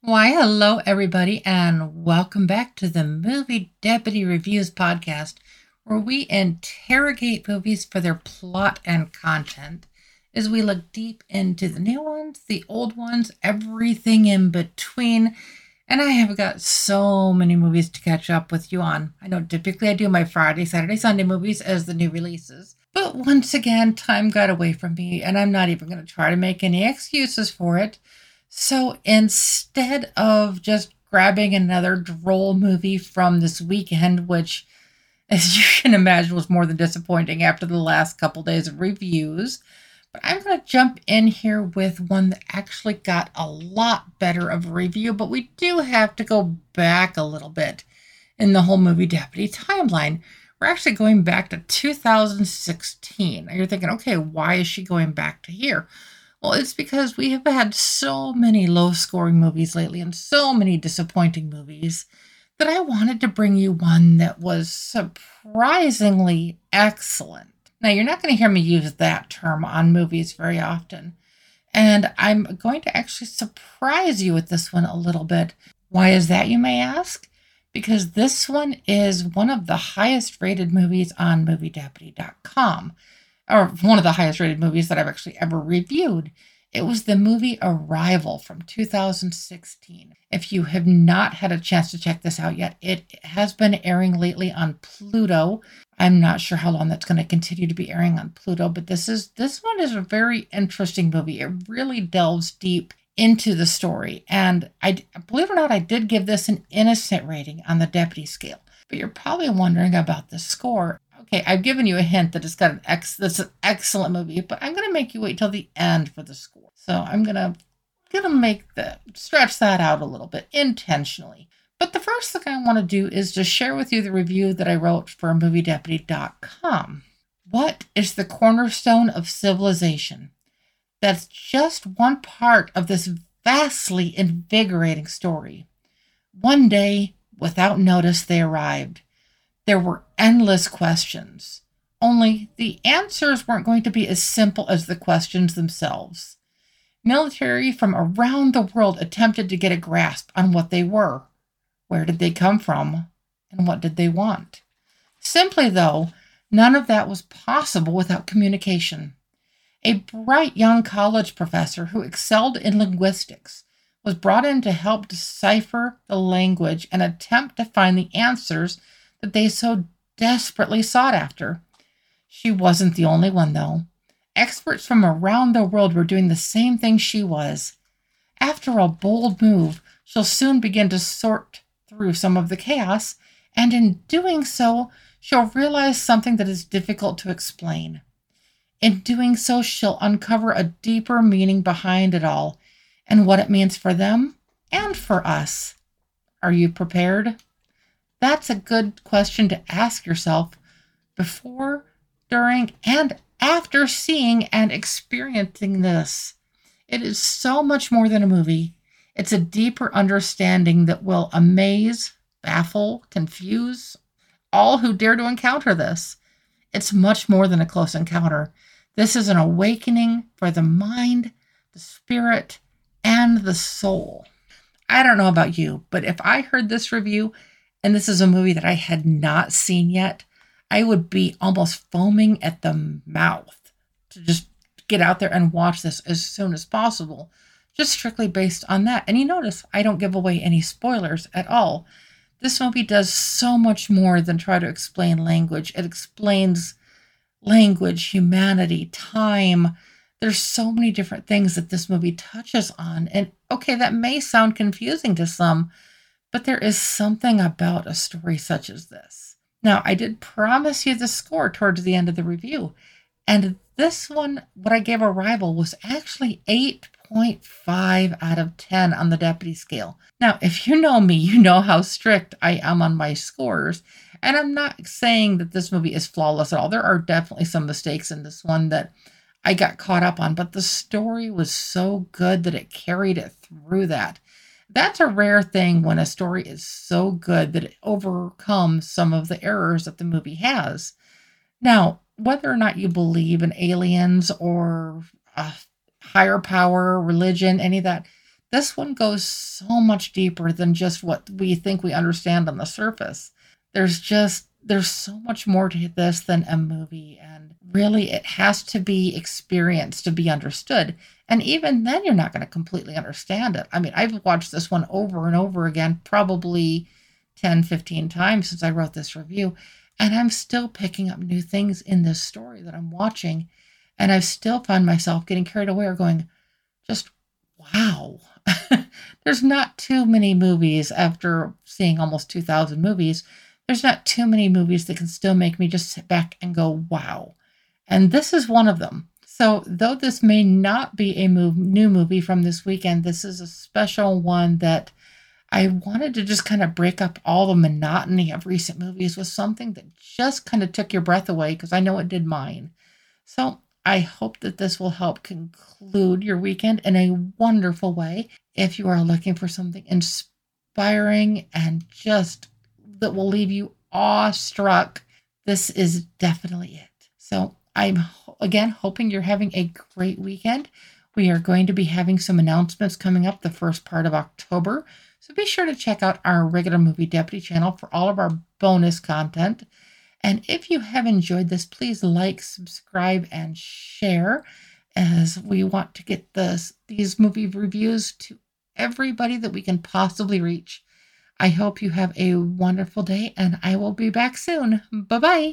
Why, hello, everybody, and welcome back to the Movie Deputy Reviews podcast, where we interrogate movies for their plot and content as we look deep into the new ones, the old ones, everything in between. And I have got so many movies to catch up with you on. I know typically I do my Friday, Saturday, Sunday movies as the new releases. But once again, time got away from me, and I'm not even going to try to make any excuses for it. So instead of just grabbing another droll movie from this weekend, which, as you can imagine, was more than disappointing after the last couple days of reviews, but I'm going to jump in here with one that actually got a lot better of a review, but we do have to go back a little bit in the whole movie Deputy timeline. We're actually going back to 2016. Now you're thinking, okay, why is she going back to here? Well, it's because we have had so many low scoring movies lately and so many disappointing movies that I wanted to bring you one that was surprisingly excellent. Now, you're not going to hear me use that term on movies very often. And I'm going to actually surprise you with this one a little bit. Why is that, you may ask? Because this one is one of the highest rated movies on MovieDeputy.com, or one of the highest rated movies that I've actually ever reviewed. It was the movie Arrival from 2016. If you have not had a chance to check this out yet, it has been airing lately on Pluto. I'm not sure how long that's going to continue to be airing on Pluto, but this is this one is a very interesting movie. It really delves deep into the story, and I believe it or not, I did give this an innocent rating on the deputy scale. But you're probably wondering about the score. Okay, I've given you a hint that it's got an ex that's an excellent movie, but I'm gonna make you wait till the end for the score. So I'm gonna gonna make the stretch that out a little bit intentionally. But the first thing I want to do is to share with you the review that I wrote for MovieDeputy.com. What is the cornerstone of civilization? That's just one part of this vastly invigorating story. One day, without notice, they arrived. There were endless questions. Only the answers weren't going to be as simple as the questions themselves. Military from around the world attempted to get a grasp on what they were. Where did they come from? And what did they want? Simply, though, none of that was possible without communication. A bright young college professor who excelled in linguistics was brought in to help decipher the language and attempt to find the answers that they so desperately sought after. She wasn't the only one, though. Experts from around the world were doing the same thing she was. After a bold move, she'll soon begin to sort through some of the chaos, and in doing so, she'll realize something that is difficult to explain. In doing so, she'll uncover a deeper meaning behind it all and what it means for them and for us. Are you prepared? That's a good question to ask yourself before, during, and after seeing and experiencing this. It is so much more than a movie. It's a deeper understanding that will amaze, baffle, confuse all who dare to encounter this. It's much more than a close encounter. This is an awakening for the mind, the spirit, and the soul. I don't know about you, but if I heard this review and this is a movie that I had not seen yet, I would be almost foaming at the mouth to just get out there and watch this as soon as possible, just strictly based on that. And you notice I don't give away any spoilers at all. This movie does so much more than try to explain language. It explains language, humanity, time. There's so many different things that this movie touches on. And okay, that may sound confusing to some, but there is something about a story such as this. Now, I did promise you the score towards the end of the review, and this one, what I gave Arrival, was actually 8.5 out of 10 on the deputy scale. Now, if you know me, you know how strict I am on my scores, and I'm not saying that this movie is flawless at all. There are definitely some mistakes in this one that I got caught up on, but the story was so good that it carried it through that that's a rare thing when a story is so good that it overcomes some of the errors that the movie has. Now, whether or not you believe in aliens or a higher power, religion, any of that, This one goes so much deeper than just what we think we understand on the surface. There's just there's so much more to this than a movie and really it has to be experienced to be understood. And even then you're not going to completely understand it. I mean i've watched this one over and over again probably 10 15 times since i wrote this review and i'm still picking up new things in this story that i'm watching and i still find myself getting carried away or going just wow. There's not too many movies after seeing almost 2000 movies there's not too many movies that can still make me just sit back and go, wow. And this is one of them. So, though this may not be a move, new movie from this weekend, this is a special one that I wanted to just kind of break up all the monotony of recent movies with something that just kind of took your breath away because I know it did mine. So, I hope that this will help conclude your weekend in a wonderful way. If you are looking for something inspiring and just that will leave you awestruck, this is definitely it. So I'm again hoping you're having a great weekend. We are going to be having some announcements coming up the first part of October. So be sure to check out our regular movie deputy channel for all of our bonus content. And if you have enjoyed this, please like, subscribe, and share as we want to get this, these movie reviews to everybody that we can possibly reach. I hope you have a wonderful day and I will be back soon. Bye bye.